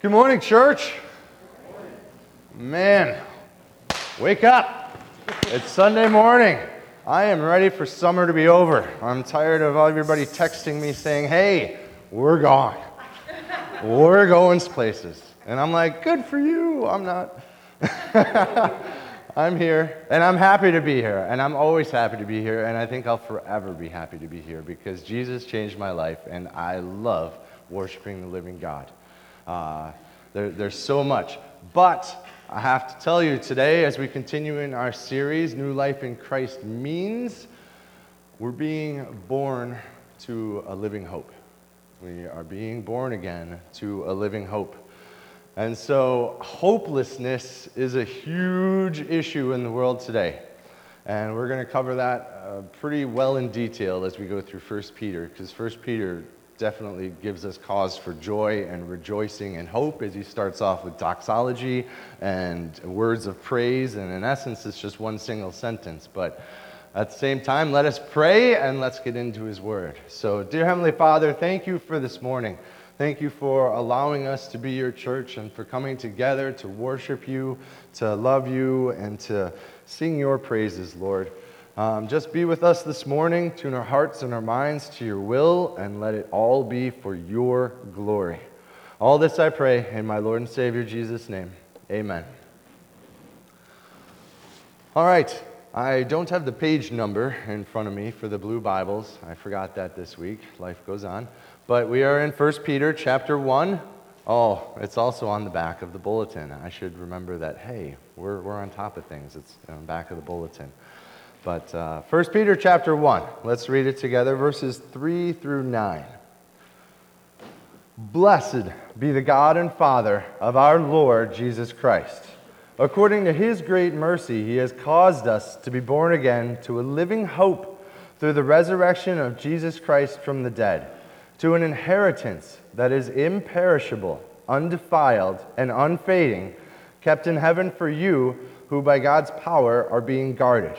Good morning, church. Man, wake up. It's Sunday morning. I am ready for summer to be over. I'm tired of everybody texting me saying, hey, we're gone. We're going places. And I'm like, good for you. I'm not. I'm here, and I'm happy to be here, and I'm always happy to be here, and I think I'll forever be happy to be here because Jesus changed my life, and I love worshiping the living God. Uh, there, there's so much. But I have to tell you today, as we continue in our series, New Life in Christ Means, we're being born to a living hope. We are being born again to a living hope. And so, hopelessness is a huge issue in the world today. And we're going to cover that uh, pretty well in detail as we go through 1 Peter, because 1 Peter definitely gives us cause for joy and rejoicing and hope as he starts off with doxology and words of praise. And in essence, it's just one single sentence. But at the same time, let us pray and let's get into his word. So, dear Heavenly Father, thank you for this morning. Thank you for allowing us to be your church and for coming together to worship you, to love you, and to sing your praises, Lord. Um, just be with us this morning, tune our hearts and our minds to your will, and let it all be for your glory. All this I pray in my Lord and Savior Jesus' name. Amen. All right, I don't have the page number in front of me for the blue Bibles. I forgot that this week. Life goes on. But we are in 1 Peter chapter 1. Oh, it's also on the back of the bulletin. I should remember that, hey, we're, we're on top of things. It's on the back of the bulletin. But uh, 1 Peter chapter 1, let's read it together, verses 3 through 9. Blessed be the God and Father of our Lord Jesus Christ. According to his great mercy, he has caused us to be born again to a living hope through the resurrection of Jesus Christ from the dead, to an inheritance that is imperishable, undefiled, and unfading, kept in heaven for you, who by God's power are being guarded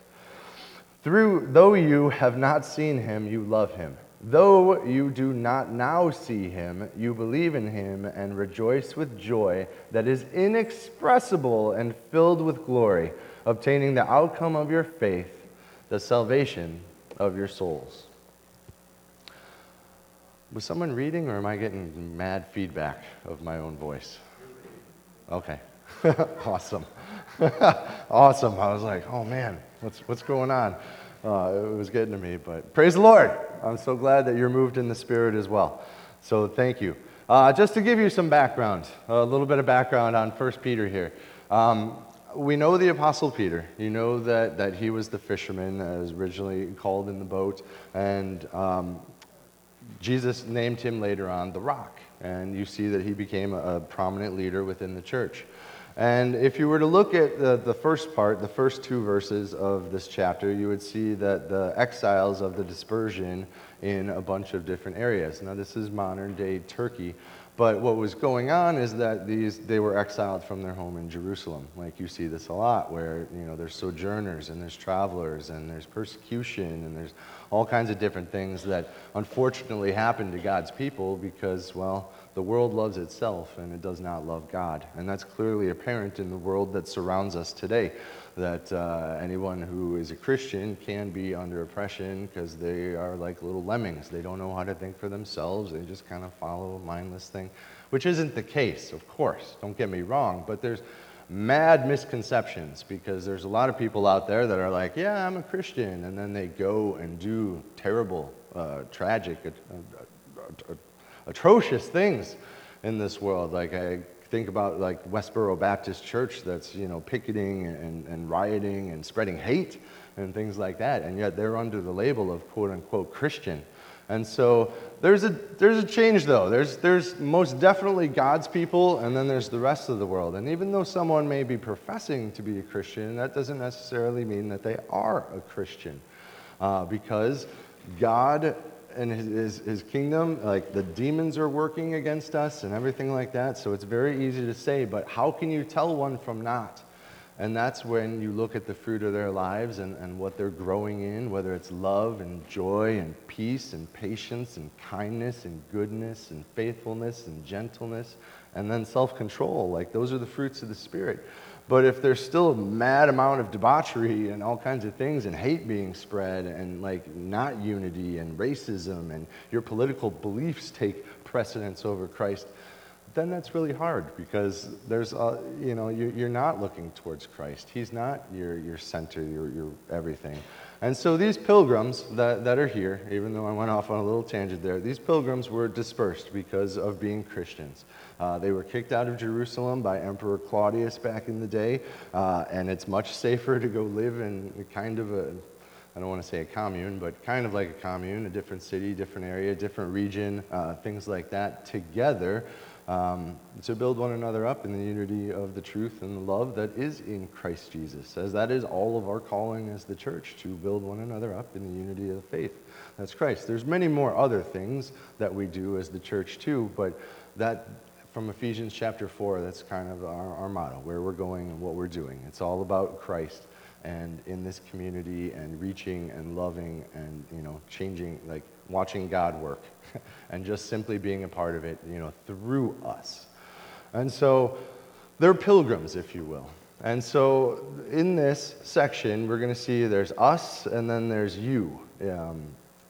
Through, though you have not seen him, you love him. Though you do not now see him, you believe in him and rejoice with joy that is inexpressible and filled with glory, obtaining the outcome of your faith, the salvation of your souls. Was someone reading, or am I getting mad feedback of my own voice? Okay. awesome. awesome. I was like, oh man, what's, what's going on? Uh, it was getting to me, but praise the Lord. I'm so glad that you're moved in the Spirit as well. So thank you. Uh, just to give you some background, a little bit of background on 1 Peter here. Um, we know the Apostle Peter. You know that, that he was the fisherman, as originally called in the boat, and um, Jesus named him later on the rock. And you see that he became a prominent leader within the church. And if you were to look at the, the first part, the first two verses of this chapter, you would see that the exiles of the dispersion in a bunch of different areas. Now, this is modern day Turkey. But what was going on is that these they were exiled from their home in Jerusalem. Like you see this a lot, where you know there's sojourners and there's travelers and there's persecution and there's all kinds of different things that unfortunately happen to God's people because well the world loves itself and it does not love God. And that's clearly apparent in the world that surrounds us today. That uh, anyone who is a Christian can be under oppression because they are like little lemmings. They don't know how to think for themselves, they just kind of follow a mindless thing, which isn't the case, of course. Don't get me wrong, but there's mad misconceptions because there's a lot of people out there that are like, yeah, I'm a Christian, and then they go and do terrible, uh, tragic, uh, uh, atrocious things in this world. Like I think about like Westboro Baptist Church that's you know picketing and, and rioting and spreading hate and things like that, and yet they're under the label of quote unquote Christian. And so there's a, there's a change, though. There's, there's most definitely God's people, and then there's the rest of the world. And even though someone may be professing to be a Christian, that doesn't necessarily mean that they are a Christian. Uh, because God and his, his, his, kingdom, like the demons are working against us and everything like that. So it's very easy to say, but how can you tell one from not? And that's when you look at the fruit of their lives and, and what they're growing in, whether it's love and joy and peace and patience and kindness and goodness and faithfulness and gentleness and then self control. Like those are the fruits of the Spirit. But if there's still a mad amount of debauchery and all kinds of things and hate being spread and like not unity and racism and your political beliefs take precedence over Christ, then that's really hard because there's a, you know you're not looking towards christ. He's not your, your center your, your everything. And so these pilgrims that, that are here even though i went off on a little tangent there these pilgrims were dispersed because of being christians uh, they were kicked out of jerusalem by emperor claudius back in the day uh, and it's much safer to go live in kind of a I don't want to say a commune, but kind of like a commune, a different city, different area, different region, uh, things like that together um, to build one another up in the unity of the truth and the love that is in Christ Jesus, as that is all of our calling as the church, to build one another up in the unity of the faith. That's Christ. There's many more other things that we do as the church too, but that from Ephesians chapter 4, that's kind of our, our motto, where we're going and what we're doing. It's all about Christ and in this community and reaching and loving and you know changing like watching god work and just simply being a part of it you know through us. And so they're pilgrims if you will. And so in this section we're going to see there's us and then there's you. Um,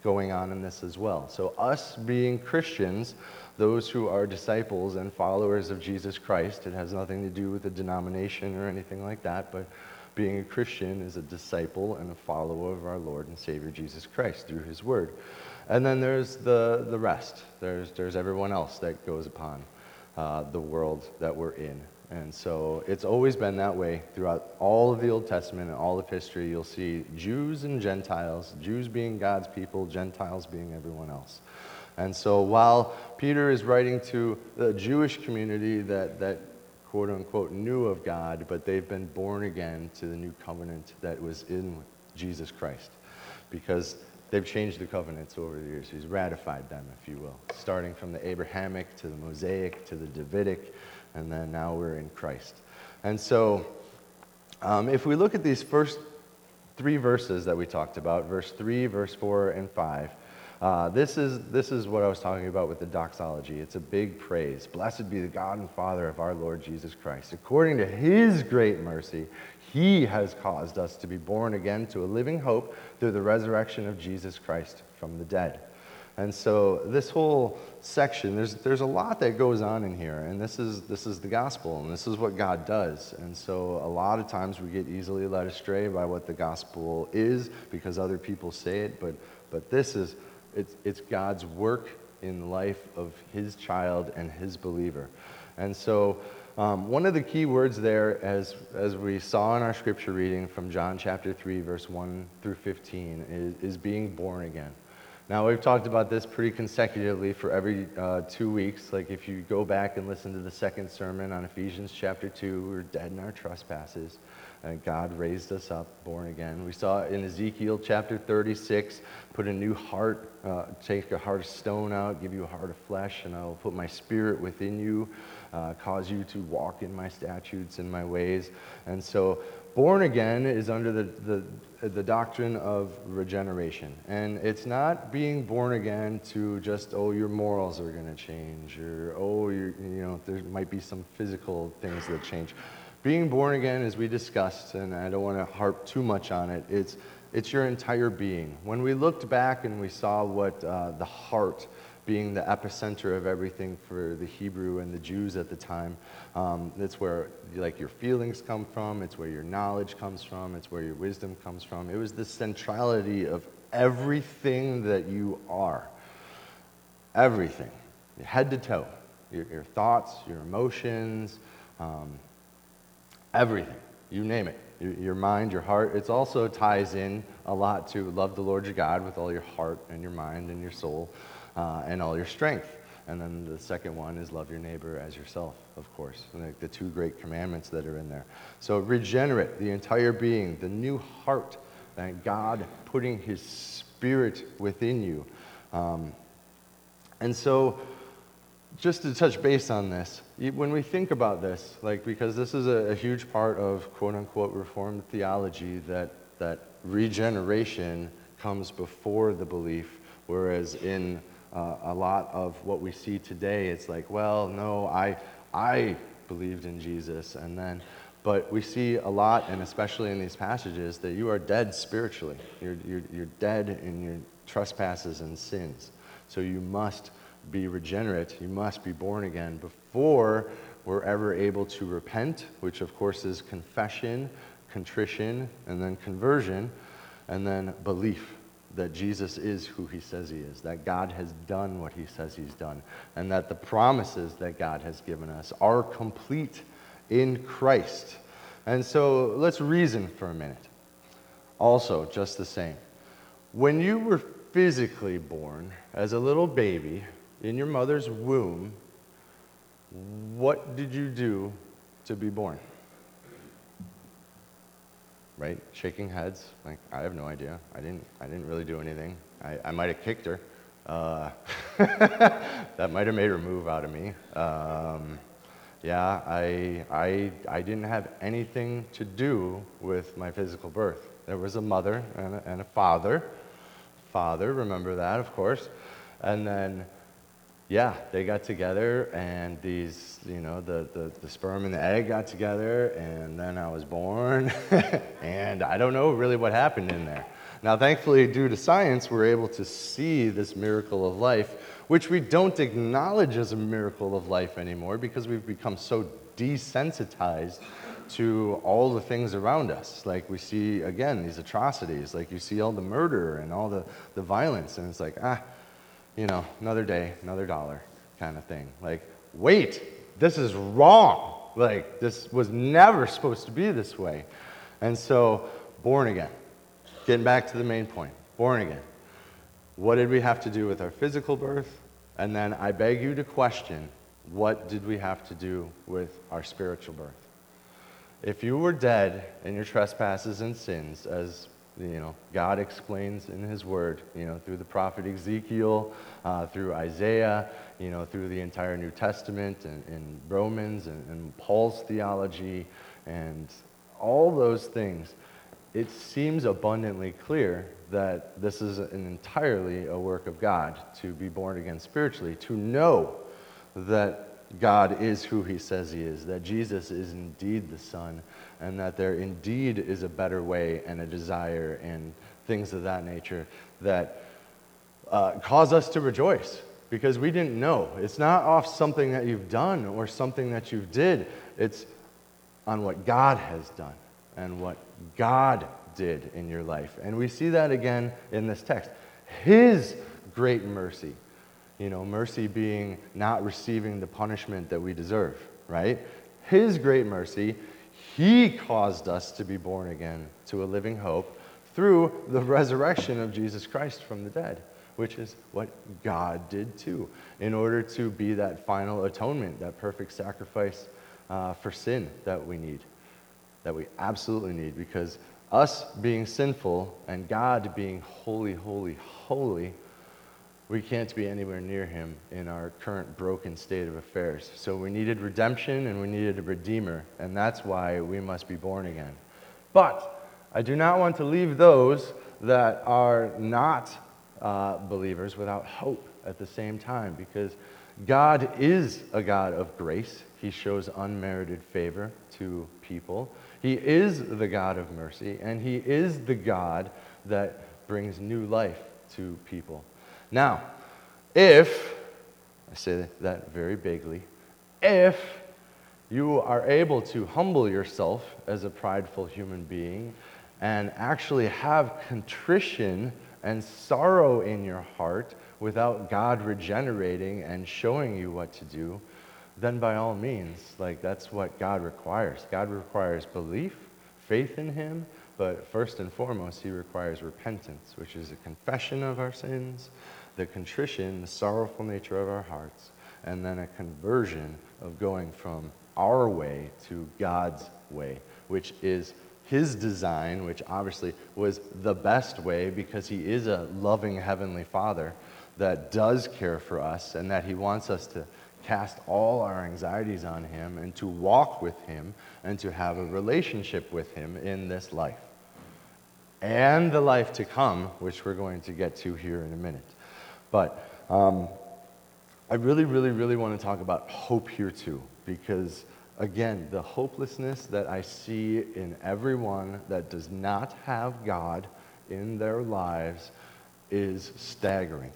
going on in this as well so us being christians those who are disciples and followers of jesus christ it has nothing to do with a denomination or anything like that but being a Christian is a disciple and a follower of our Lord and Savior Jesus Christ through his word. And then there's the, the rest. There's, there's everyone else that goes upon uh, the world that we're in. And so it's always been that way throughout all of the Old Testament and all of history. You'll see Jews and Gentiles, Jews being God's people, Gentiles being everyone else. And so while Peter is writing to the Jewish community that, that quote unquote knew of God, but they've been born again to the new covenant that was in Jesus Christ. Because they've changed the covenants over the years. He's ratified them, if you will, starting from the Abrahamic to the Mosaic to the Davidic, and then now we're in Christ. And so, um, if we look at these first three verses that we talked about, verse 3, verse 4, and 5, uh, this, is, this is what I was talking about with the doxology. It's a big praise. Blessed be the God and Father of our Lord Jesus Christ. According to his great mercy, he has caused us to be born again to a living hope through the resurrection of Jesus Christ from the dead. And so this whole section, there's, there's a lot that goes on in here, and this is, this is the gospel, and this is what God does. And so a lot of times we get easily led astray by what the gospel is because other people say it, but, but this is it's, it's God's work in life of his child and his believer. And so, um, one of the key words there, as, as we saw in our scripture reading from John chapter 3, verse 1 through 15, is, is being born again. Now, we've talked about this pretty consecutively for every uh, two weeks. Like, if you go back and listen to the second sermon on Ephesians chapter 2, we're dead in our trespasses and God raised us up, born again. We saw in Ezekiel chapter 36, put a new heart, uh, take a heart of stone out, give you a heart of flesh, and I will put my spirit within you, uh, cause you to walk in my statutes and my ways. And so, born again is under the, the, the doctrine of regeneration. And it's not being born again to just, oh, your morals are going to change, or, oh, you know, there might be some physical things that change being born again, as we discussed, and I don't want to harp too much on it, it's, it's your entire being. When we looked back and we saw what uh, the heart being the epicenter of everything for the Hebrew and the Jews at the time, um, that's where like your feelings come from, it's where your knowledge comes from, it's where your wisdom comes from. It was the centrality of everything that you are. Everything, head to toe. Your, your thoughts, your emotions, um, Everything. you name it. Your, your mind, your heart. It also ties in a lot to love the Lord your God with all your heart and your mind and your soul uh, and all your strength. And then the second one is love your neighbor as yourself, of course. Like the two great commandments that are in there. So regenerate the entire being, the new heart that God putting his spirit within you. Um, and so just to touch base on this, when we think about this, like because this is a, a huge part of quote unquote reformed theology that, that regeneration comes before the belief, whereas in uh, a lot of what we see today, it's like, well, no, I, I believed in Jesus, and then, but we see a lot, and especially in these passages, that you are dead spiritually. You're, you're, you're dead in your trespasses and sins. So you must be regenerate, you must be born again before we're ever able to repent, which of course is confession, contrition, and then conversion, and then belief that Jesus is who he says he is, that God has done what he says he's done, and that the promises that God has given us are complete in Christ. And so let's reason for a minute. Also, just the same. When you were physically born as a little baby, in your mother's womb, what did you do to be born? Right? Shaking heads. Like, I have no idea. I didn't, I didn't really do anything. I, I might have kicked her. Uh, that might have made her move out of me. Um, yeah, I, I, I didn't have anything to do with my physical birth. There was a mother and a, and a father. Father, remember that, of course. And then yeah, they got together, and these, you know, the, the, the, sperm and the egg got together, and then I was born, and I don't know really what happened in there. Now, thankfully, due to science, we're able to see this miracle of life, which we don't acknowledge as a miracle of life anymore because we've become so desensitized to all the things around us. Like we see, again, these atrocities, like you see all the murder and all the, the violence, and it's like, ah, you know, another day, another dollar kind of thing. Like, wait, this is wrong. Like, this was never supposed to be this way. And so, born again. Getting back to the main point born again. What did we have to do with our physical birth? And then I beg you to question what did we have to do with our spiritual birth? If you were dead in your trespasses and sins, as you know, God explains in His Word, you know, through the prophet Ezekiel, uh, through Isaiah, you know, through the entire New Testament and, and Romans and, and Paul's theology and all those things. It seems abundantly clear that this is an entirely a work of God to be born again spiritually, to know that God is who he says he is, that Jesus is indeed the Son, and that there indeed is a better way and a desire and things of that nature that uh, cause us to rejoice because we didn't know. It's not off something that you've done or something that you did, it's on what God has done and what God did in your life. And we see that again in this text. His great mercy you know, mercy being not receiving the punishment that we deserve, right? His great mercy, He caused us to be born again to a living hope through the resurrection of Jesus Christ from the dead, which is what God did too, in order to be that final atonement, that perfect sacrifice uh, for sin that we need, that we absolutely need, because us being sinful and God being holy, holy, holy we can't be anywhere near him in our current broken state of affairs. So we needed redemption and we needed a redeemer, and that's why we must be born again. But I do not want to leave those that are not uh, believers without hope at the same time, because God is a God of grace. He shows unmerited favor to people. He is the God of mercy, and He is the God that brings new life to people. Now, if, I say that very vaguely, if you are able to humble yourself as a prideful human being and actually have contrition and sorrow in your heart without God regenerating and showing you what to do, then by all means, like that's what God requires. God requires belief faith in him, but first and foremost, he requires repentance, which is a confession of our sins, the contrition, the sorrowful nature of our hearts, and then a conversion of going from our way to God's way, which is his design, which obviously was the best way because he is a loving heavenly father that does care for us and that he wants us to cast all our anxieties on him and to walk with him and to have a relationship with him in this life and the life to come, which we're going to get to here in a minute. But um, I really, really, really want to talk about hope here too, because again, the hopelessness that I see in everyone that does not have God in their lives is staggering.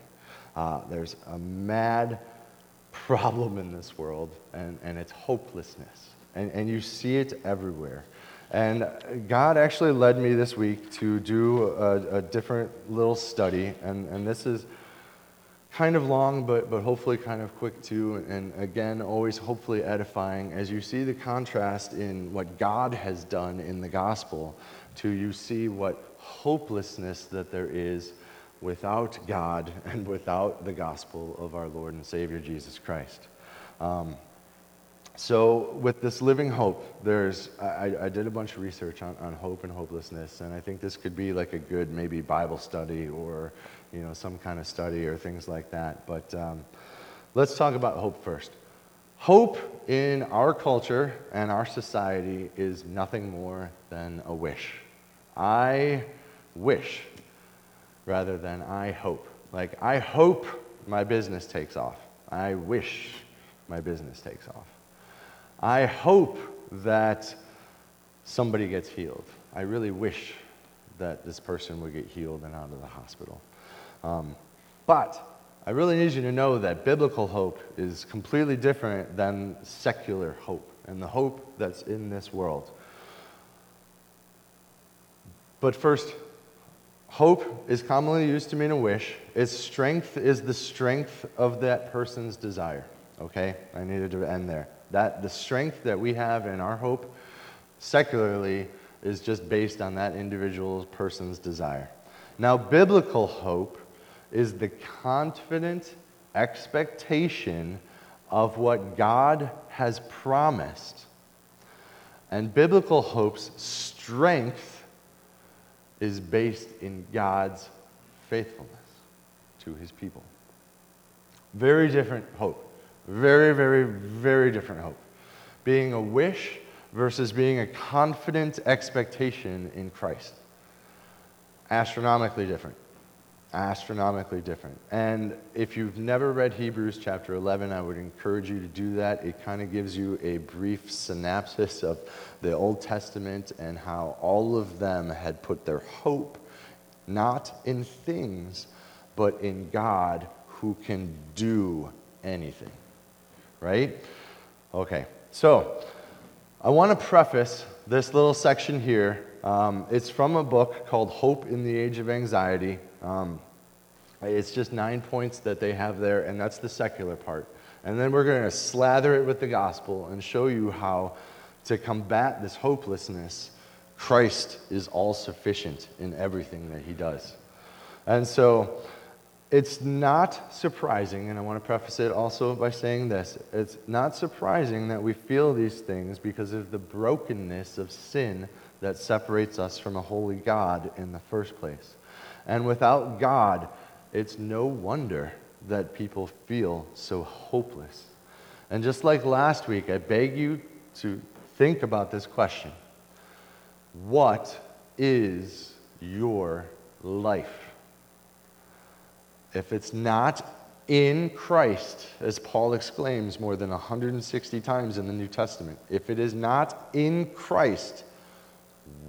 Uh, there's a mad problem in this world, and, and it's hopelessness. And, and you see it everywhere. And God actually led me this week to do a, a different little study, and, and this is kind of long, but, but hopefully kind of quick too. And again, always hopefully edifying as you see the contrast in what God has done in the gospel to you see what hopelessness that there is without God and without the gospel of our Lord and Savior Jesus Christ. Um, so, with this living hope, there's, I, I, did a bunch of research on, on hope and hopelessness, and I think this could be like a good maybe Bible study or you know, some kind of study or things like that. But um, let's talk about hope first. Hope in our culture and our society is nothing more than a wish. I wish rather than I hope. Like, I hope my business takes off. I wish my business takes off. I hope that somebody gets healed. I really wish that this person would get healed and out of the hospital. Um, but I really need you to know that biblical hope is completely different than secular hope and the hope that's in this world. But first, hope is commonly used to mean a wish. Its strength is the strength of that person's desire. Okay? I needed to end there. That the strength that we have in our hope secularly is just based on that individual person's desire. Now, biblical hope is the confident expectation of what God has promised. And biblical hope's strength is based in God's faithfulness to his people. Very different hope. Very, very, very different hope. Being a wish versus being a confident expectation in Christ. Astronomically different astronomically different. And if you've never read Hebrews chapter 11, I would encourage you to do that. It kind of gives you a brief synopsis of the Old Testament and how all of them had put their hope not in things, but in God who can do anything. Right? Okay, so I want to preface this little section here. Um, it's from a book called Hope in the Age of Anxiety. Um, Uh, it's just nine points that they have there, and that's the secular part. And then we're going to slather it with the gospel and show you how to combat this hopelessness, Christ is all sufficient in everything that he does. And so it's not surprising, and I want to preface it also by saying this it's not surprising that we feel these things because of the brokenness of sin that separates us from a holy God in the first place. And without God, it's no wonder that people feel so hopeless. And just like last week, I beg you to think about this question What is your life? If it's not in Christ, as Paul exclaims more than 160 times in the New Testament, if it is not in Christ,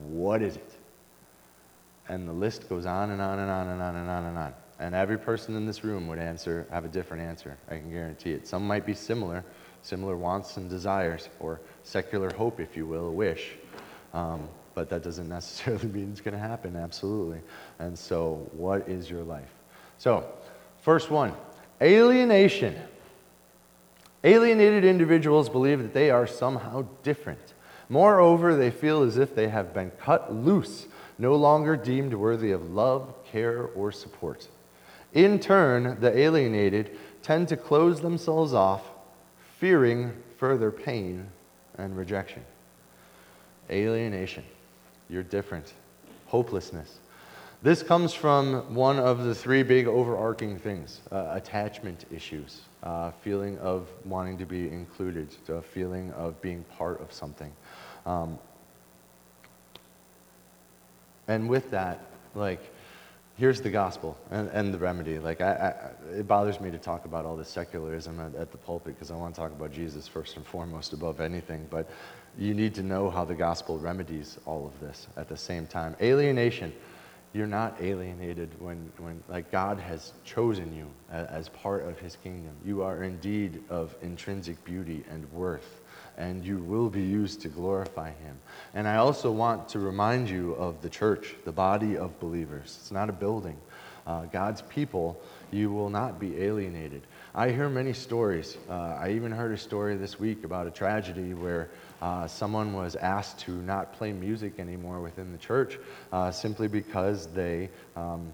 what is it? And the list goes on and on and on and on and on and on. And every person in this room would answer, have a different answer. I can guarantee it. Some might be similar, similar wants and desires, or secular hope, if you will, a wish. Um, but that doesn't necessarily mean it's going to happen, absolutely. And so, what is your life? So, first one alienation. Alienated individuals believe that they are somehow different Moreover, they feel as if they have been cut loose, no longer deemed worthy of love, care, or support. In turn, the alienated tend to close themselves off, fearing further pain and rejection. Alienation. You're different. Hopelessness. This comes from one of the three big overarching things uh, attachment issues, uh, feeling of wanting to be included, a feeling of being part of something. Um, and with that, like, here's the gospel and, and the remedy. Like, I, I, it bothers me to talk about all this secularism at, at the pulpit because I want to talk about Jesus first and foremost above anything. But you need to know how the gospel remedies all of this at the same time. Alienation. You're not alienated when, when like God has chosen you as, as part of his kingdom. You are indeed of intrinsic beauty and worth and you will be used to glorify him. And I also want to remind you of the church, the body of believers. It's not a building. Uh, God's people, you will not be alienated. I hear many stories. Uh, I even heard a story this week about a tragedy where uh, someone was asked to not play music anymore within the church uh, simply because they um,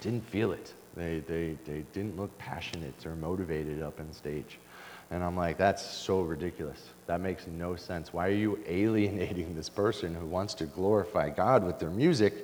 didn't feel it. They, they, they didn't look passionate or motivated up on stage. And I'm like, that's so ridiculous. That makes no sense. Why are you alienating this person who wants to glorify God with their music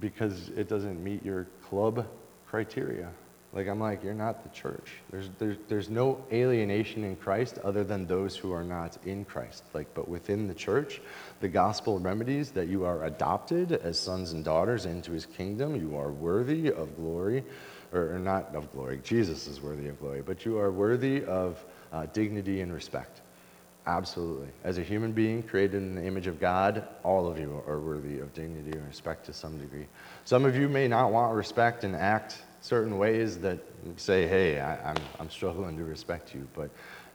because it doesn't meet your club criteria? Like, I'm like, you're not the church. There's, there's, there's no alienation in Christ other than those who are not in Christ. Like, but within the church, the gospel remedies that you are adopted as sons and daughters into his kingdom. You are worthy of glory or, or not of glory. Jesus is worthy of glory, but you are worthy of uh, dignity and respect. Absolutely. As a human being created in the image of God, all of you are worthy of dignity and respect to some degree. Some of you may not want respect and act certain ways that say, hey, I, am I'm, I'm struggling to respect you. But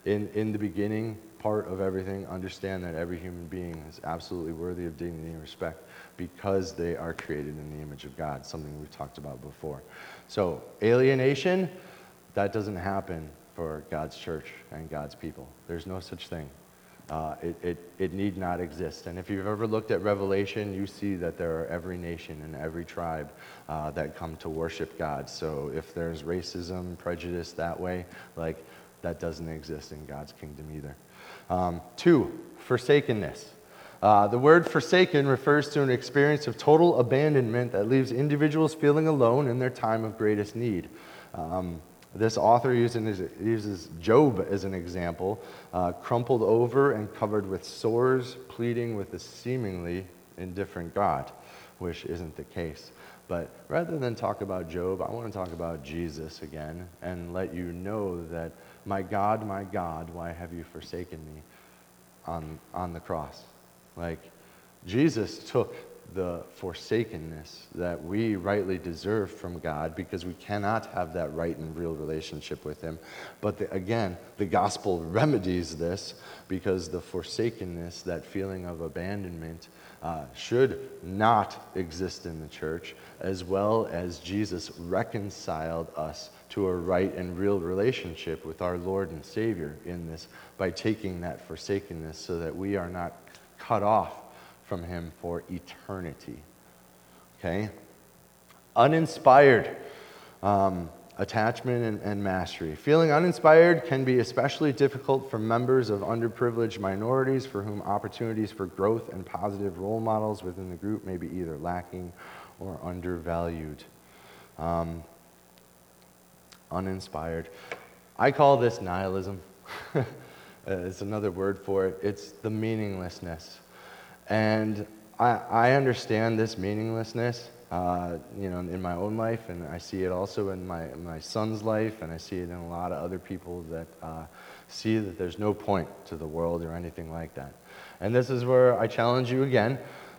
in, in the beginning, part of everything, understand that every human being is absolutely worthy of dignity and respect because they are created in the image of God, something we've talked about before. So, alienation, that doesn't happen for God's church and God's people. There's no such thing. Uh, it, it, it need not exist. And if you've ever looked at Revelation, you see that there are every nation and every tribe uh, that come to worship God. So if there's racism, prejudice that way, like that doesn't exist in God's kingdom either. Um, two, forsakenness. Uh, the word forsaken refers to an experience of total abandonment that leaves individuals feeling alone in their time of greatest need. Um, this author uses, Job as an example, uh, crumpled over and covered with sores, pleading with a seemingly indifferent God, which isn't the case. But rather than talk about Job, I want to talk about Jesus again and let you know that, my God, my God, why have you forsaken me on, on the cross? Like, Jesus took the forsakenness that we rightly deserve from God because we cannot have that right and real relationship with Him. But the, again, the gospel remedies this because the forsakenness, that feeling of abandonment, uh, should not exist in the church, as well as Jesus reconciled us to a right and real relationship with our Lord and Savior in this by taking that forsakenness so that we are not cut off from him for eternity. Okay? Uninspired um, attachment and, and mastery. Feeling uninspired can be especially difficult for members of underprivileged minorities for whom opportunities for growth and positive role models within the group may be either lacking or undervalued. Um, uninspired. I call this nihilism. it's another word for it. It's the meaninglessness. And I, I understand this meaninglessness, uh, you know, in my own life, and I see it also in my, my son's life, and I see it in a lot of other people that uh, see that there's no point to the world or anything like that. And this is where I challenge you again,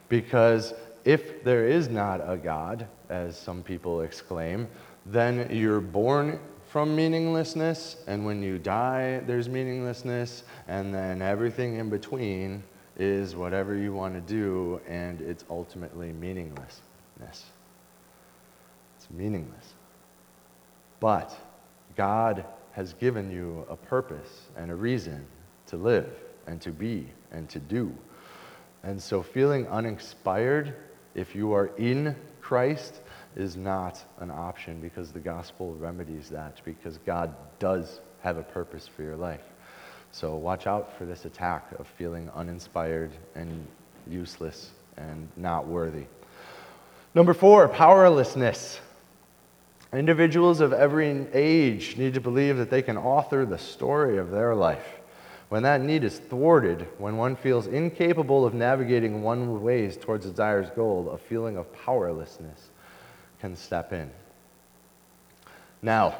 because if there is not a God, as some people exclaim, then you're born from meaninglessness, and when you die, there's meaninglessness, and then everything in between is whatever you want to do, and it's ultimately meaninglessness. It's meaningless. But God has given you a purpose and a reason to live and to be and to do. And so feeling uninspired, if you are in Christ, is not an option because the gospel remedies that, because God does have a purpose for your life. So watch out for this attack of feeling uninspired and useless and not worthy. Number four, powerlessness. Individuals of every age need to believe that they can author the story of their life. When that need is thwarted, when one feels incapable of navigating one's ways towards a desired goal, a feeling of powerlessness can step in. Now,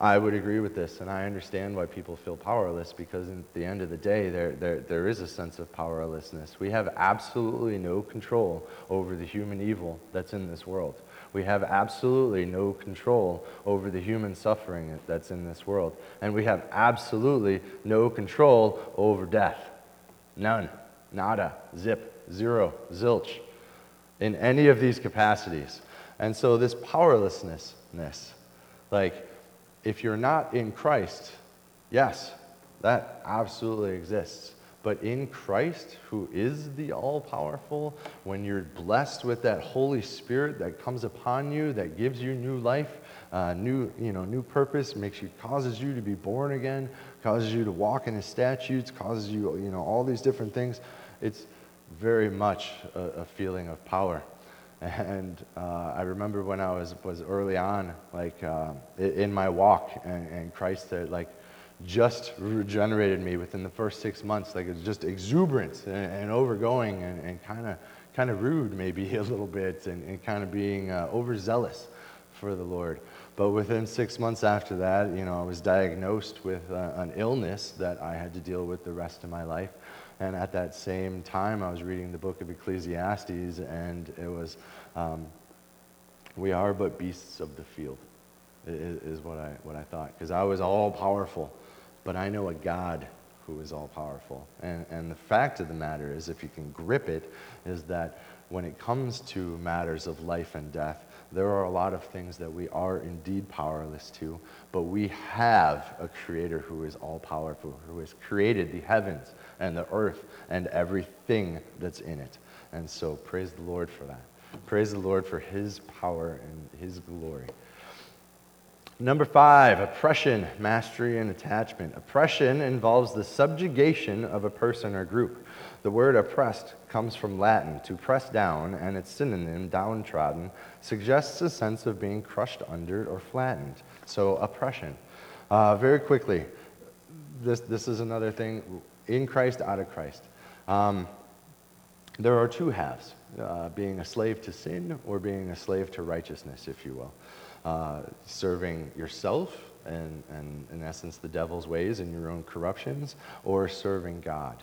I would agree with this, and I understand why people feel powerless because, at the end of the day, there, there, there is a sense of powerlessness. We have absolutely no control over the human evil that's in this world. We have absolutely no control over the human suffering that's in this world. And we have absolutely no control over death. None. Nada. Zip. Zero. Zilch. In any of these capacities. And so, this powerlessness, like, if you're not in Christ, yes, that absolutely exists. But in Christ, who is the all powerful, when you're blessed with that Holy Spirit that comes upon you, that gives you new life, uh, new, you know, new purpose, makes you, causes you to be born again, causes you to walk in His statutes, causes you, you know, all these different things, it's very much a, a feeling of power. And uh, I remember when I was, was early on, like uh, in my walk, and, and Christ had like just regenerated me within the first six months. Like it's just exuberant and, and overgoing and kind of kind of rude maybe a little bit and, and kind of being uh, overzealous for the Lord. But within six months after that, you know, I was diagnosed with uh, an illness that I had to deal with the rest of my life. And at that same time, I was reading the book of Ecclesiastes, and it was, um, We are but beasts of the field, is, what I, what I thought. Because I was all powerful, but I know a God who is all powerful. And, and the fact of the matter is, if you can grip it, is that when it comes to matters of life and death, there are a lot of things that we are indeed powerless to, but we have a creator who is all powerful, who has created the heavens and the earth and everything that's in it. And so praise the Lord for that. Praise the Lord for his power and his glory. Number five, oppression, mastery, and attachment. Oppression involves the subjugation of a person or group. The word oppressed comes from Latin, to press down, and its synonym, downtrodden, suggests a sense of being crushed under or flattened. So, oppression. Uh, very quickly, this, this is another thing in Christ, out of Christ. Um, there are two halves uh, being a slave to sin or being a slave to righteousness, if you will. Uh, serving yourself and, and, in essence, the devil's ways and your own corruptions, or serving God.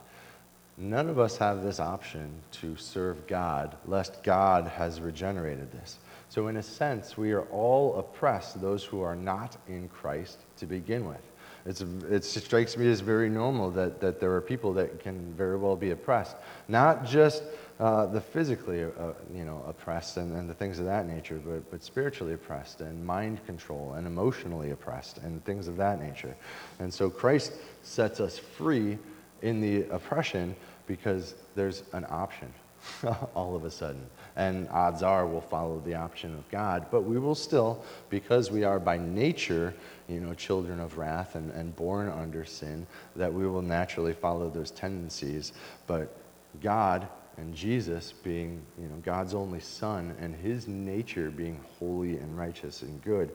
None of us have this option to serve God, lest God has regenerated this. So, in a sense, we are all oppressed, those who are not in Christ to begin with. It's, it strikes me as very normal that, that there are people that can very well be oppressed. Not just uh, the physically uh, you know, oppressed and, and the things of that nature, but, but spiritually oppressed and mind control and emotionally oppressed and things of that nature. And so Christ sets us free in the oppression because there's an option all of a sudden. And odds are we'll follow the option of God, but we will still, because we are by nature, you know, children of wrath and, and born under sin, that we will naturally follow those tendencies. But God and Jesus being, you know, God's only son and his nature being holy and righteous and good,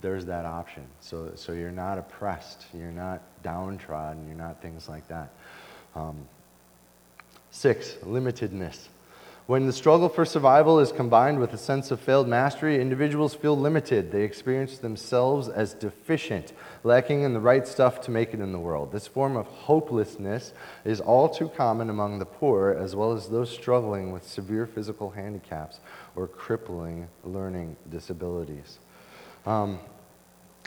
there's that option. So, so you're not oppressed, you're not downtrodden, you're not things like that. Um, six, limitedness. When the struggle for survival is combined with a sense of failed mastery, individuals feel limited. They experience themselves as deficient, lacking in the right stuff to make it in the world. This form of hopelessness is all too common among the poor, as well as those struggling with severe physical handicaps or crippling learning disabilities. Um,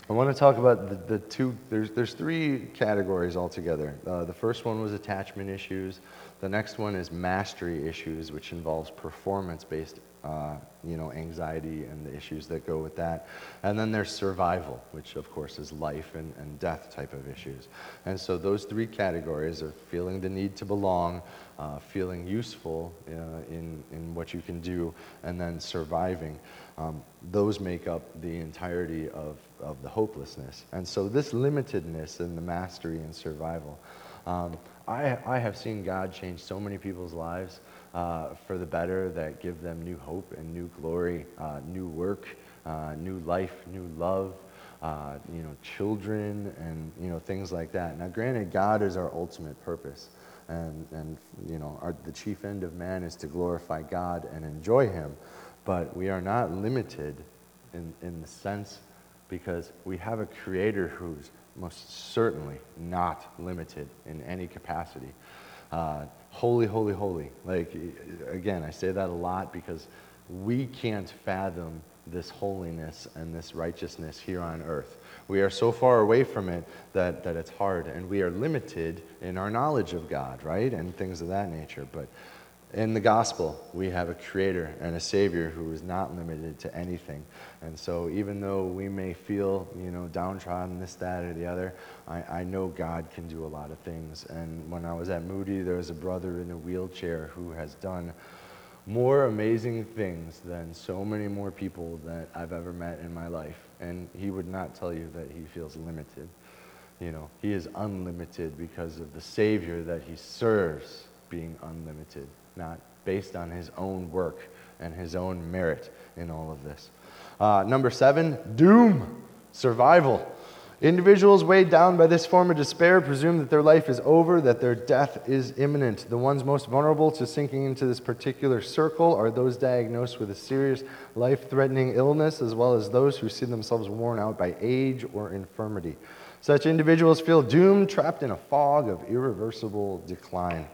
I want to talk about the, the, two, there's, there's three categories altogether. Uh, the first one was attachment issues. The next one is mastery issues, which involves performance based uh, you know, anxiety and the issues that go with that. And then there's survival, which of course is life and, and death type of issues. And so those three categories of feeling the need to belong, uh, feeling useful uh, in, in what you can do, and then surviving, um, those make up the entirety of, of the hopelessness. And so this limitedness in the mastery and survival, um, I, I have seen God change so many people's lives uh, for the better that give them new hope and new glory, uh, new work, uh, new life, new love, uh, you know, children, and you know things like that. Now, granted, God is our ultimate purpose, and and you know, our, the chief end of man is to glorify God and enjoy Him, but we are not limited in in the sense because we have a Creator who's most certainly not limited in any capacity. Uh, holy, holy, holy. Like, again, I say that a lot because we can't fathom this holiness and this righteousness here on earth. We are so far away from it that, that it's hard, and we are limited in our knowledge of God, right? And things of that nature. But in the gospel, we have a creator and a savior who is not limited to anything. And so, even though we may feel, you know, downtrodden, this, that, or the other, I, I know God can do a lot of things. And when I was at Moody, there was a brother in a wheelchair who has done more amazing things than so many more people that I've ever met in my life. And he would not tell you that he feels limited. You know, he is unlimited because of the Savior that he serves being unlimited not based on his own work and his own merit in all of this. Uh, number seven, doom, survival. Individuals weighed down by this form of despair presume that their life is over, that their death is imminent. The ones most vulnerable to sinking into this particular circle are those diagnosed with a serious life threatening illness, as well as those who see themselves worn out by age or infirmity. Such individuals feel doomed, trapped in a fog of irreversible decline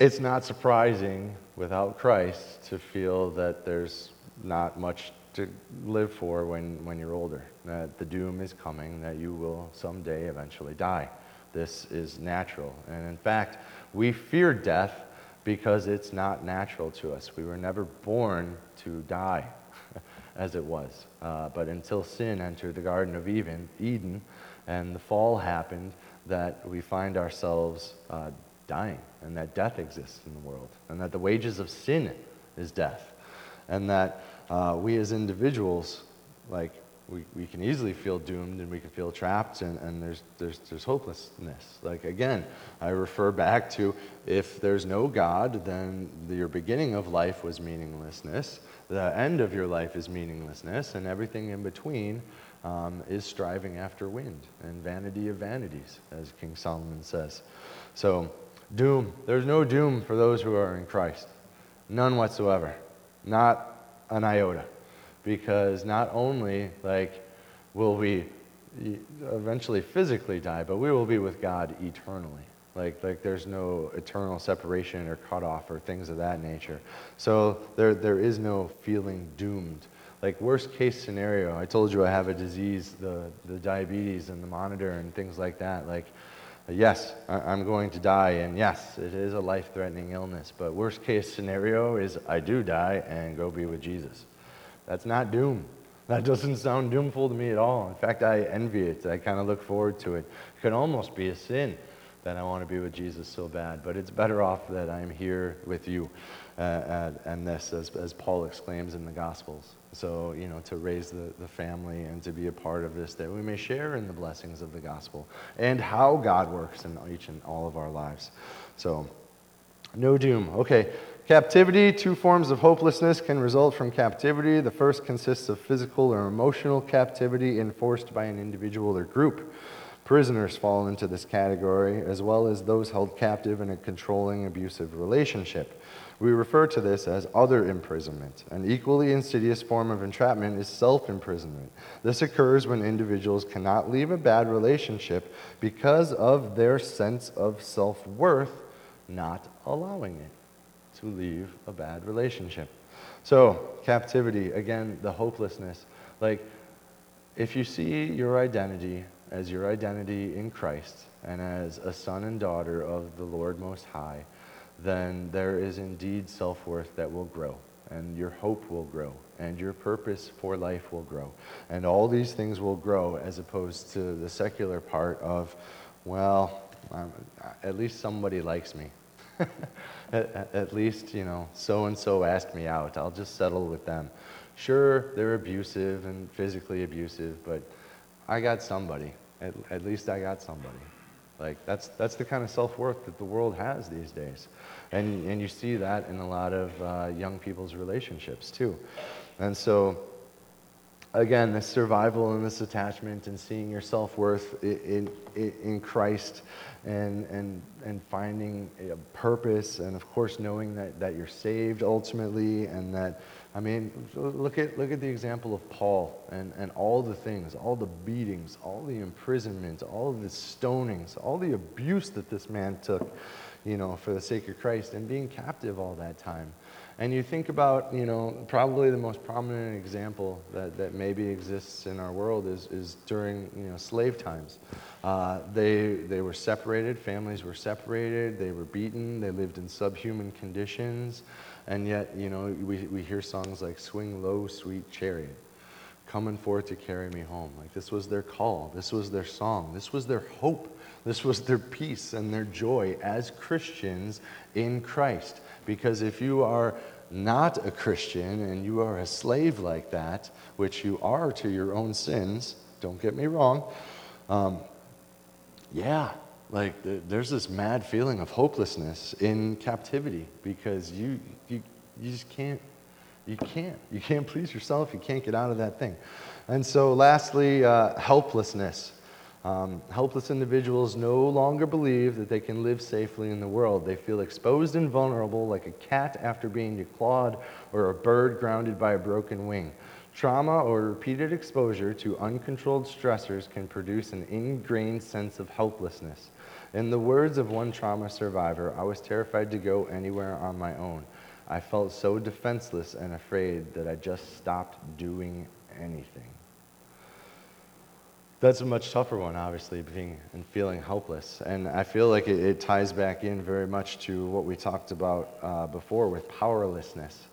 it's not surprising without Christ to feel that there's not much to live for when, when you're older, that the doom is coming, that you will someday eventually die. This is natural. And in fact, we fear death because it's not natural to us. We were never born to die as it was. Uh, but until sin entered the Garden of Eden, Eden and the fall happened, that we find ourselves uh, dying and that death exists in the world and that the wages of sin is death and that uh, we as individuals like we, we can easily feel doomed and we can feel trapped and, and there's, there's, there's hopelessness. Like again i refer back to if there's no god then your beginning of life was meaninglessness the end of your life is meaninglessness and everything in between um, is striving after wind and vanity of vanities as king solomon says. So Doom. There's no doom for those who are in Christ. None whatsoever. Not an iota. Because not only like will we eventually physically die, but we will be with God eternally. Like, like there's no eternal separation or cutoff or things of that nature. So there, there is no feeling doomed. Like worst case scenario, I told you I have a disease, the, the diabetes and the monitor and things like that. Like yes, I'm going to die, and yes, it is a life threatening illness, but worst case scenario is I do die and go be with Jesus. That's not doom. That doesn't sound doomful to me at all. In fact, I envy it. I kind of look forward to it. It could almost be a sin that I want to be with Jesus so bad, but it's better off that I'm here with you uh, and this, as, as Paul exclaims in the Gospels. So, you know, to raise the, the family and to be a part of this, that we may share in the blessings of the gospel and how God works in each and all of our lives. So, no doom. Okay, captivity, two forms of hopelessness can result from captivity. The first consists of physical or emotional captivity enforced by an individual or group. Prisoners fall into this category, as well as those held captive in a controlling, abusive relationship. We refer to this as other imprisonment. An equally insidious form of entrapment is self imprisonment. This occurs when individuals cannot leave a bad relationship because of their sense of self worth not allowing it to leave a bad relationship. So, captivity, again, the hopelessness. Like, if you see your identity as your identity in Christ and as a son and daughter of the Lord Most High, then there is indeed self worth that will grow. and your hope will grow, and your purpose for life will grow. And all these things will grow as opposed to the secular part of, well, um, at least somebody likes me. at, at least, you know, so and so asked me out. I'll just settle with them. Sure, they're abusive and physically abusive, but I got somebody. At, at least I got somebody. Like, that's, that's the kind of self worth that the world has these days. And, and you see that in a lot of uh, young people's relationships, too. And so, again, this survival and this attachment and seeing your self worth in, in, in Christ and, and, and finding a purpose, and of course, knowing that, that you're saved ultimately, and that, I mean, look at, look at the example of Paul and, and all the things, all the beatings, all the imprisonment, all the stonings, all the abuse that this man took, you know, for the sake of Christ, and being captive all that time. And you think about, you know, probably the most prominent example that, that maybe exists in our world is, is during, you know, slave times. Uh, they, they were separated, families were separated, they were beaten, they lived in subhuman conditions, and yet, you know, we, we hear songs like Swing Low, Sweet Chariot, coming forth to carry me home. Like this was their call, this was their song, this was their hope, this was their peace and their joy as Christians in Christ. Because if you are not a Christian and you are a slave like that, which you are to your own sins, don't get me wrong, um, yeah, like there's this mad feeling of hopelessness in captivity because you, you, you just can't, you can't. You can't please yourself. You can't get out of that thing. And so, lastly, uh, helplessness. Um, helpless individuals no longer believe that they can live safely in the world. They feel exposed and vulnerable like a cat after being declawed or a bird grounded by a broken wing. Trauma or repeated exposure to uncontrolled stressors can produce an ingrained sense of helplessness. In the words of one trauma survivor, I was terrified to go anywhere on my own. I felt so defenseless and afraid that I just stopped doing anything that's a much tougher one, obviously, being and feeling helpless. And I feel like it, it ties back in very much to what we talked about uh, before with powerlessness.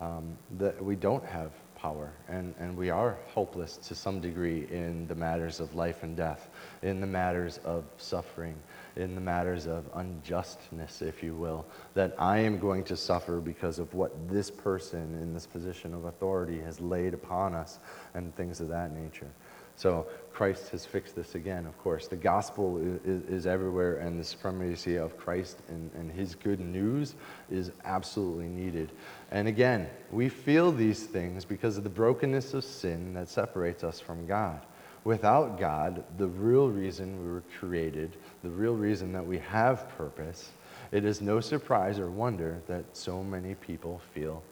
Um, that we don't have power, and, and we are hopeless to some degree in the matters of life and death, in the matters of suffering, in the matters of unjustness, if you will, that I am going to suffer because of what this person in this position of authority has laid upon us, and things of that nature. So Christ has fixed this again, of course. The gospel is, is everywhere, and the supremacy of Christ and, and his good news is absolutely needed. And again, we feel these things because of the brokenness of sin that separates us from God. Without God, the real reason we were created, the real reason that we have purpose, it is no surprise or wonder that so many people feel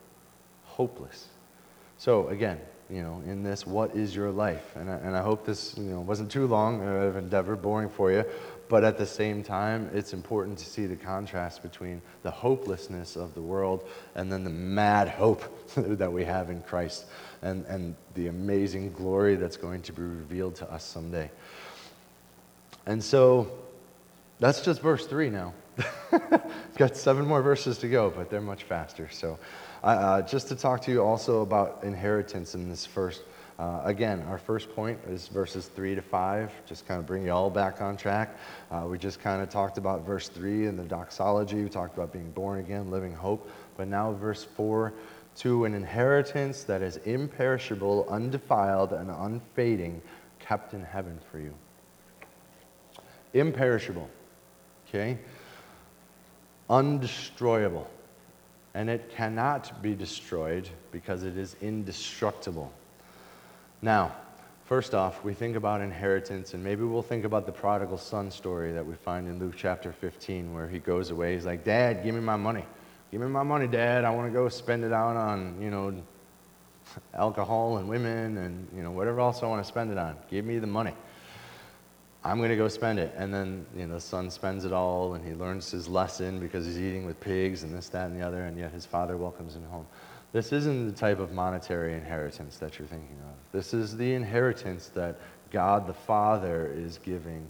hopeless. So, again, you know, in this, what is your life? And I, and I hope this, you know, wasn't too long of endeavor, boring for you, but at the same time, it's important to see the contrast between the hopelessness of the world and then the mad hope that we have in Christ and, and the amazing glory that's going to be revealed to us someday. And so that's just verse 3 now. Got seven more verses to go, but they're much faster. So uh, just to talk to you also about inheritance in this first. Uh, again, our first point is verses 3 to 5, just kind of bring you all back on track. Uh, we just kind of talked about verse 3 and the doxology. We talked about being born again, living hope. But now, verse 4 to an inheritance that is imperishable, undefiled, and unfading, kept in heaven for you. Imperishable, okay? Undestroyable and it cannot be destroyed because it is indestructible. Now, first off, we think about inheritance, and maybe we'll think about the prodigal son story that we find in Luke chapter 15, where he goes away. He's like, Dad, give me my money. Give me my money, Dad. I want to go spend it out on, you know, alcohol and women and, you know, whatever else I want to spend it on. Give me the money. I'm going to go spend it. And then, you know, the son spends it all and he learns his lesson because he's eating with pigs and this, that, and the other, and yet his father welcomes him home. This isn't the type of monetary inheritance that you're thinking of. This is the inheritance that God the Father is giving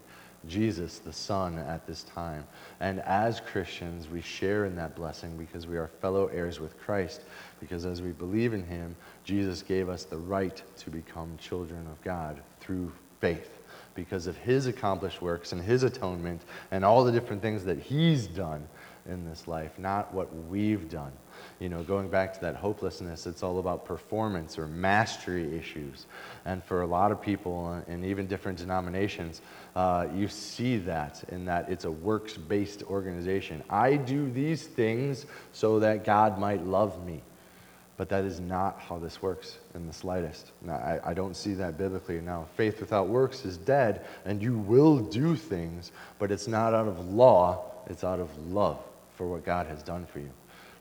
Jesus, the Son, at this time. And as Christians, we share in that blessing because we are fellow heirs with Christ. Because as we believe in him, Jesus gave us the right to become children of God through faith. Because of his accomplished works and his atonement and all the different things that he's done in this life, not what we've done. You know, going back to that hopelessness, it's all about performance or mastery issues. And for a lot of people, and even different denominations, uh, you see that in that it's a works based organization. I do these things so that God might love me. But that is not how this works in the slightest. Now, I, I, don't see that biblically. Now, faith without works is dead, and you will do things, but it's not out of law, it's out of love for what God has done for you.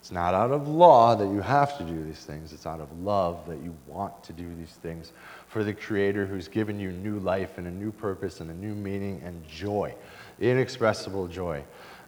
It's not out of law that you have to do these things. It's out of love that you want to do these things for the Creator who's given you new life and a new purpose and a new meaning and joy, inexpressible joy.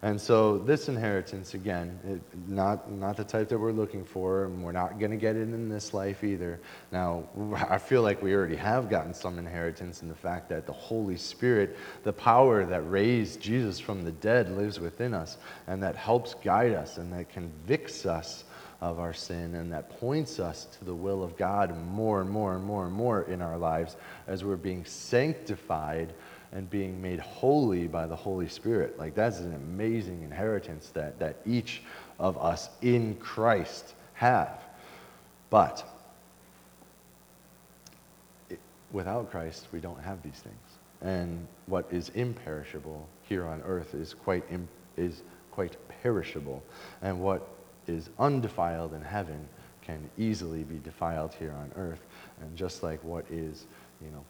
And so this inheritance, again, it, not, not the type that we're looking for, and we're not going to get it in this life either. Now, I feel like we already have gotten some inheritance in the fact that the Holy Spirit, the power that raised Jesus from the dead, lives within us, and that helps guide us, and that convicts us of our sin, and that points us to the will of God more and more and more and more in our lives as we're being sanctified and being made holy by the Holy Spirit. Like, that's an amazing inheritance that, that each of us in Christ have. But it, without Christ, we don't have these things. And what is imperishable here on earth is quite, is quite perishable. And what is undefiled in heaven can easily be defiled here on earth. And just like what is, you know,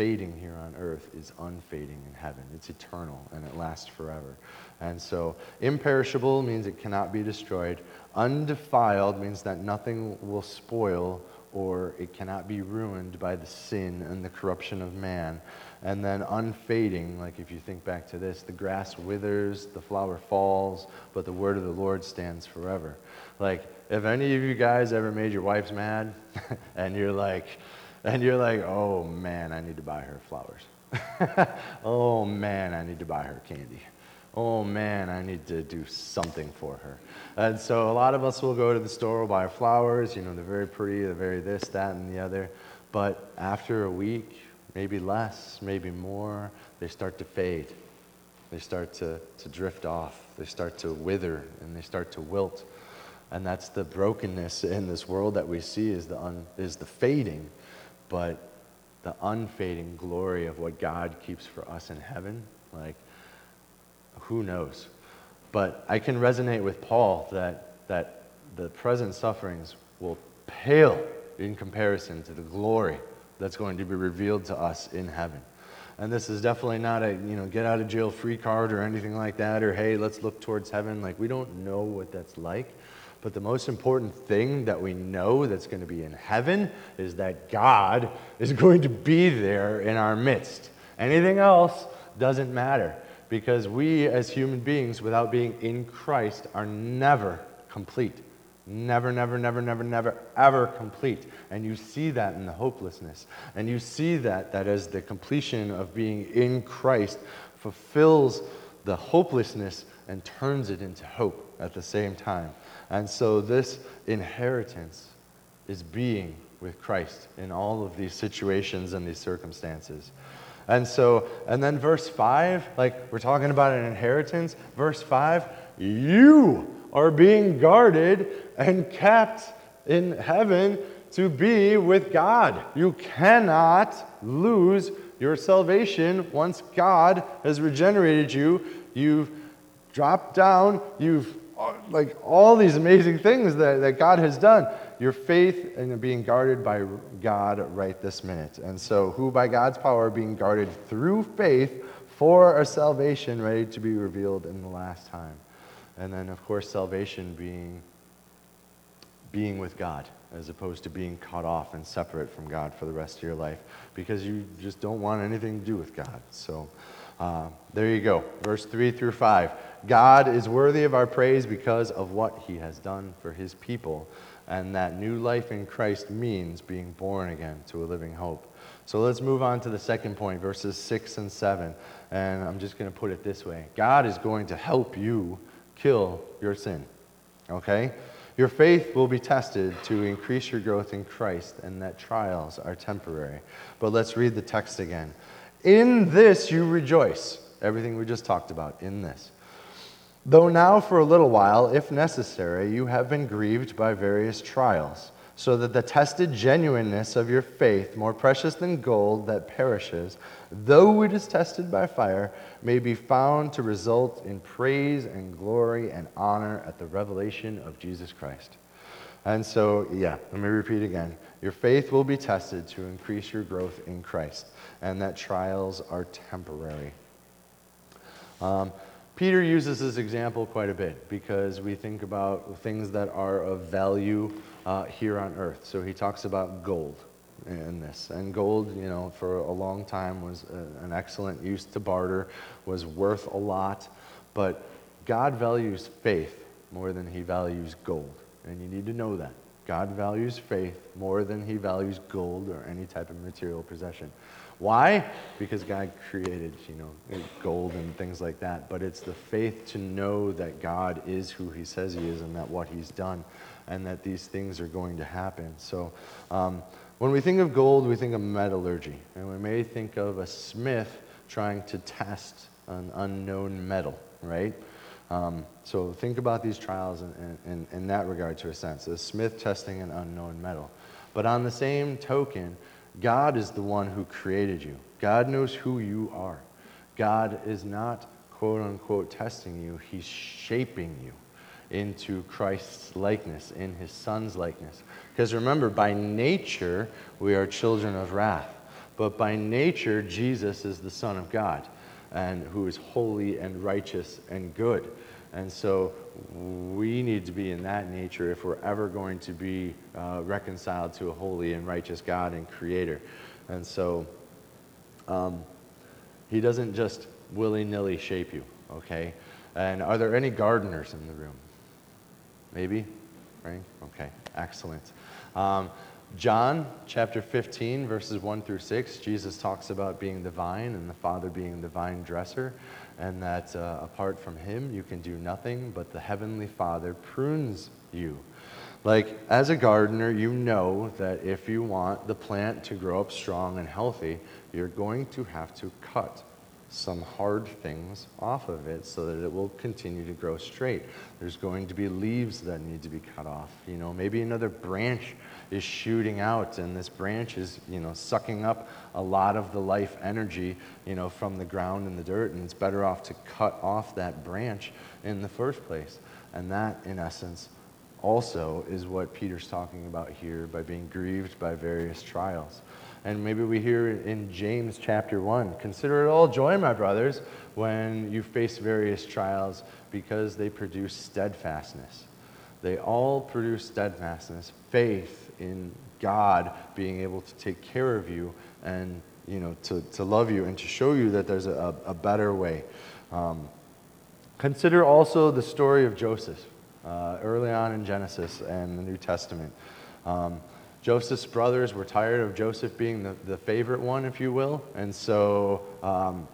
fading here on earth is unfading in heaven. It's eternal and it lasts forever. And so, imperishable means it cannot be destroyed. Undefiled means that nothing will spoil or it cannot be ruined by the sin and the corruption of man. And then unfading, like if you think back to this, the grass withers, the flower falls, but the word of the Lord stands forever. Like, if any of you guys ever made your wife mad and you're like, and you're like, oh man, I need to buy her flowers. oh man, I need to buy her candy. Oh man, I need to do something for her. And so a lot of us will go to the store, we'll buy flowers, you know, they're very pretty, they're very this, that, and the other. But after a week, maybe less, maybe more, they start to fade. They start to, to drift off. They start to wither and they start to wilt. And that's the brokenness in this world that we see is the, un, is the fading but the unfading glory of what God keeps for us in heaven, like, who knows? But I can resonate with Paul that, that the present sufferings will pale in comparison to the glory that's going to be revealed to us in heaven. And this is definitely not a, you know, get out of jail free card or anything like that, or hey, let's look towards heaven. Like, we don't know what that's like. But the most important thing that we know that's going to be in heaven is that God is going to be there in our midst. Anything else doesn't matter because we, as human beings, without being in Christ, are never complete. Never, never, never, never, never, ever complete. And you see that in the hopelessness. And you see that, that as the completion of being in Christ fulfills the hopelessness and turns it into hope at the same time. And so this inheritance is being with Christ in all of these situations and these circumstances. And so, and then verse 5, like we're talking about an inheritance. Verse 5, you are being guarded and kept in heaven to be with God. You cannot lose your salvation once God has regenerated you. You've dropped down, you've like all these amazing things that, that God has done. Your faith and being guarded by God right this minute. And so, who by God's power are being guarded through faith for a salvation ready to be revealed in the last time. And then, of course, salvation being being with God as opposed to being cut off and separate from God for the rest of your life because you just don't want anything to do with God. So, uh, there you go. Verse 3 through 5. God is worthy of our praise because of what he has done for his people. And that new life in Christ means being born again to a living hope. So let's move on to the second point, verses 6 and 7. And I'm just going to put it this way God is going to help you kill your sin. Okay? Your faith will be tested to increase your growth in Christ, and that trials are temporary. But let's read the text again. In this you rejoice. Everything we just talked about, in this. Though now, for a little while, if necessary, you have been grieved by various trials, so that the tested genuineness of your faith, more precious than gold that perishes, though it is tested by fire, may be found to result in praise and glory and honor at the revelation of Jesus Christ. And so, yeah, let me repeat again. Your faith will be tested to increase your growth in Christ, and that trials are temporary. Um, Peter uses this example quite a bit because we think about things that are of value uh, here on earth. So he talks about gold in this. And gold, you know, for a long time was a, an excellent use to barter, was worth a lot. But God values faith more than he values gold. And you need to know that. God values faith more than he values gold or any type of material possession. Why? Because God created, you know, gold and things like that. But it's the faith to know that God is who He says He is and that what He's done and that these things are going to happen. So um, when we think of gold, we think of metallurgy. And we may think of a smith trying to test an unknown metal, right? Um, so think about these trials in, in, in that regard to a sense. A smith testing an unknown metal. But on the same token, God is the one who created you. God knows who you are. God is not, quote unquote, testing you, He's shaping you into Christ's likeness, in His Son's likeness. Because remember, by nature, we are children of wrath. But by nature, Jesus is the Son of God, and who is holy and righteous and good. And so we need to be in that nature if we're ever going to be uh, reconciled to a holy and righteous God and Creator. And so um, He doesn't just willy nilly shape you, okay? And are there any gardeners in the room? Maybe? Right? Okay, excellent. Um, John chapter 15, verses 1 through 6, Jesus talks about being the vine and the Father being the vine dresser and that uh, apart from Him, you can do nothing, but the Heavenly Father prunes you. Like, as a gardener, you know that if you want the plant to grow up strong and healthy, you're going to have to cut some hard things off of it so that it will continue to grow straight. There's going to be leaves that need to be cut off. You know, maybe another branch is shooting out and this branch is, you know, sucking up a lot of the life energy, you know, from the ground and the dirt and it's better off to cut off that branch in the first place. And that, in essence, also is what Peter's talking about here by being grieved by various trials. And maybe we hear in James chapter 1 Consider it all joy, my brothers, when you face various trials because they produce steadfastness. They all produce steadfastness, faith in God being able to take care of you and you know, to, to love you and to show you that there's a, a better way. Um, consider also the story of Joseph uh, early on in Genesis and the New Testament. Um, Joseph's brothers were tired of Joseph being the, the favorite one, if you will. And so um,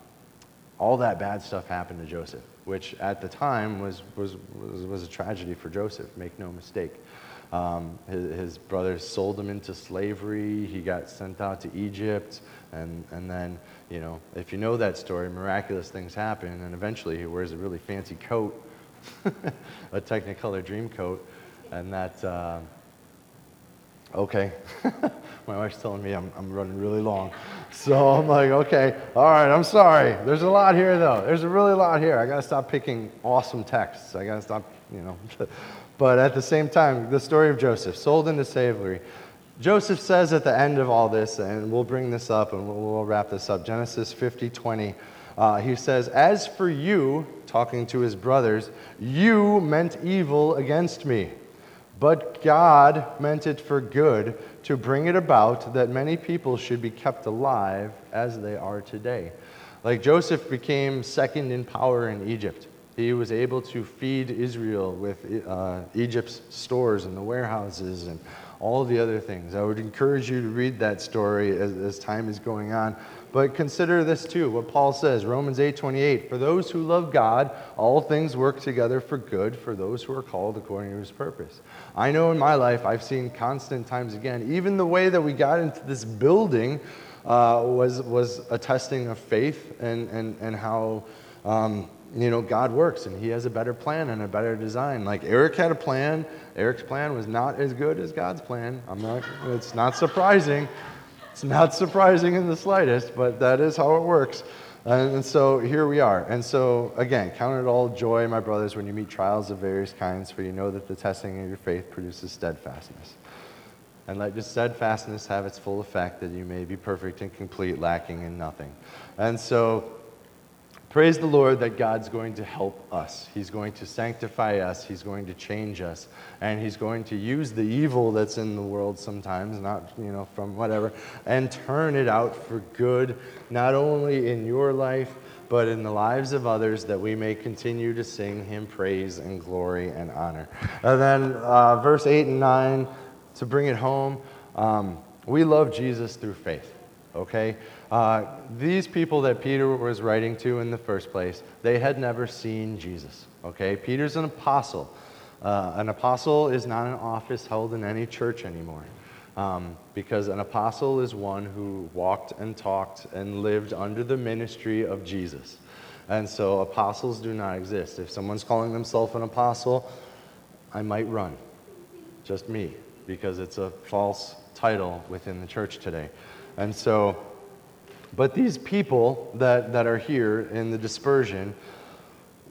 all that bad stuff happened to Joseph, which at the time was, was, was, was a tragedy for Joseph, make no mistake. Um, his, his, brothers sold him into slavery. He got sent out to Egypt. And, and then, you know, if you know that story, miraculous things happen. And eventually he wears a really fancy coat, a Technicolor dream coat. And that, uh, okay. My wife's telling me I'm, I'm running really long. So I'm like, okay, all right, I'm sorry. There's a lot here, though. There's a really lot here. I got to stop picking awesome texts. I got to stop, you know. but at the same time, the story of Joseph, sold into slavery. Joseph says at the end of all this, and we'll bring this up and we'll, we'll wrap this up Genesis 50 20. Uh, he says, As for you, talking to his brothers, you meant evil against me but God meant it for good to bring it about that many people should be kept alive as they are today. Like Joseph became second in power in Egypt. He was able to feed Israel with uh, Egypt's stores and the warehouses and all the other things. I would encourage you to read that story as, as time is going on. But consider this too, what Paul says, Romans 8:28, for those who love God, all things work together for good for those who are called according to his purpose. I know in my life I've seen constant times again, even the way that we got into this building uh, was, was a testing of faith and, and, and how um, you know, God works and He has a better plan and a better design. Like Eric had a plan. Eric's plan was not as good as God's plan. I'm not, it's not surprising. It's not surprising in the slightest, but that is how it works. And, so here we are. And so, again, count it all joy, my brothers, when you meet trials of various kinds, for you know that the testing of your faith produces steadfastness. And let your steadfastness have its full effect, that you may be perfect and complete, lacking in nothing. And so, Praise the Lord that God's going to help us. He's going to sanctify us. He's going to change us. And He's going to use the evil that's in the world sometimes, not, you know, from whatever, and turn it out for good, not only in your life, but in the lives of others, that we may continue to sing Him praise and glory and honor. And then uh, verse 8 and 9, to bring it home, um, we love Jesus through faith, okay? Uh, these people that Peter was writing to in the first place, they had never seen Jesus. Okay, Peter's an apostle. Uh, an apostle is not an office held in any church anymore. Um, because an apostle is one who walked and talked and lived under the ministry of Jesus. And so apostles do not exist. If someone's calling themselves an apostle, I might run. Just me, because it's a false title within the church today. And so but these people that, that are here in the dispersion,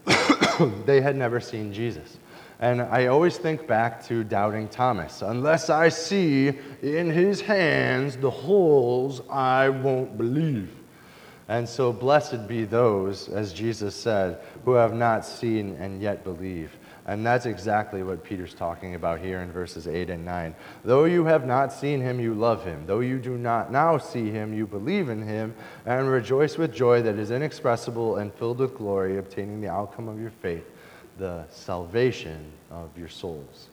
they had never seen Jesus. And I always think back to doubting Thomas. Unless I see in his hands the holes, I won't believe. And so, blessed be those, as Jesus said, who have not seen and yet believe. And that's exactly what Peter's talking about here in verses 8 and 9. Though you have not seen him, you love him. Though you do not now see him, you believe in him and rejoice with joy that is inexpressible and filled with glory, obtaining the outcome of your faith, the salvation of your souls.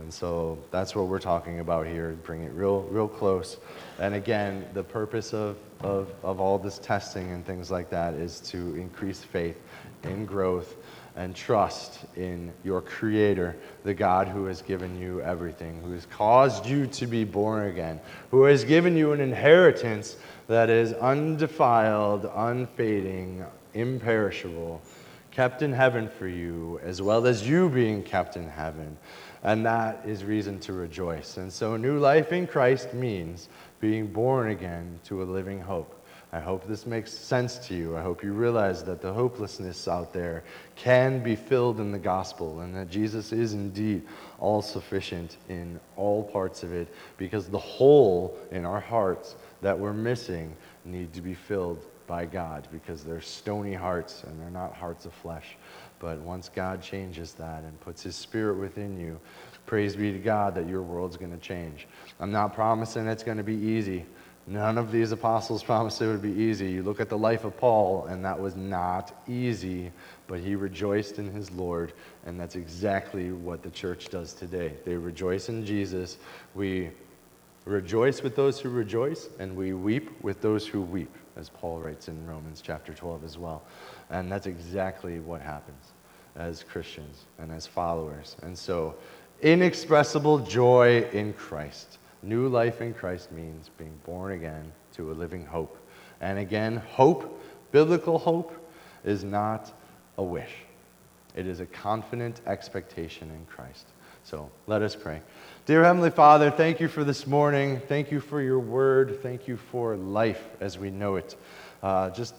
And so that's what we're talking about here, bring it real, real close. And again, the purpose of, of, of all this testing and things like that is to increase faith in growth and trust in your Creator, the God who has given you everything, who has caused you to be born again, who has given you an inheritance that is undefiled, unfading, imperishable, kept in heaven for you, as well as you being kept in heaven. And that is reason to rejoice. And so, new life in Christ means being born again to a living hope. I hope this makes sense to you. I hope you realize that the hopelessness out there can be filled in the gospel and that Jesus is indeed all sufficient in all parts of it because the hole in our hearts that we're missing need to be filled by God because they're stony hearts and they're not hearts of flesh. But once God changes that and puts his spirit within you, praise be to God that your world's going to change. I'm not promising it's going to be easy. None of these apostles promised it would be easy. You look at the life of Paul, and that was not easy, but he rejoiced in his Lord, and that's exactly what the church does today. They rejoice in Jesus. We rejoice with those who rejoice, and we weep with those who weep, as Paul writes in Romans chapter 12 as well. And that's exactly what happens as Christians and as followers. And so, inexpressible joy in Christ. New life in Christ means being born again to a living hope. And again, hope, biblical hope, is not a wish, it is a confident expectation in Christ. So let us pray. Dear Heavenly Father, thank you for this morning. Thank you for your word. Thank you for life as we know it. Uh, just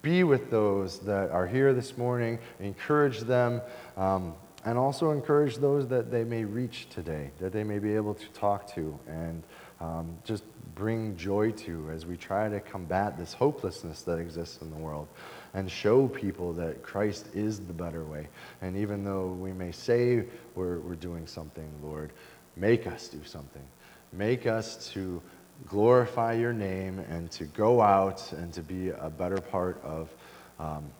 be with those that are here this morning, encourage them. Um, and also encourage those that they may reach today, that they may be able to talk to and um, just bring joy to as we try to combat this hopelessness that exists in the world and show people that Christ is the better way. And even though we may say we're, we're doing something, Lord, make us do something. Make us to glorify your name and to go out and to be a better part of. Um,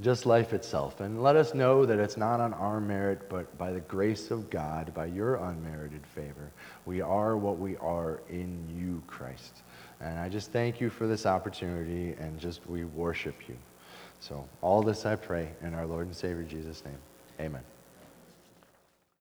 just life itself. And let us know that it's not on our merit, but by the grace of God, by your unmerited favor. We are what we are in you, Christ. And I just thank you for this opportunity and just we worship you. So, all this I pray in our Lord and Savior Jesus' name. Amen.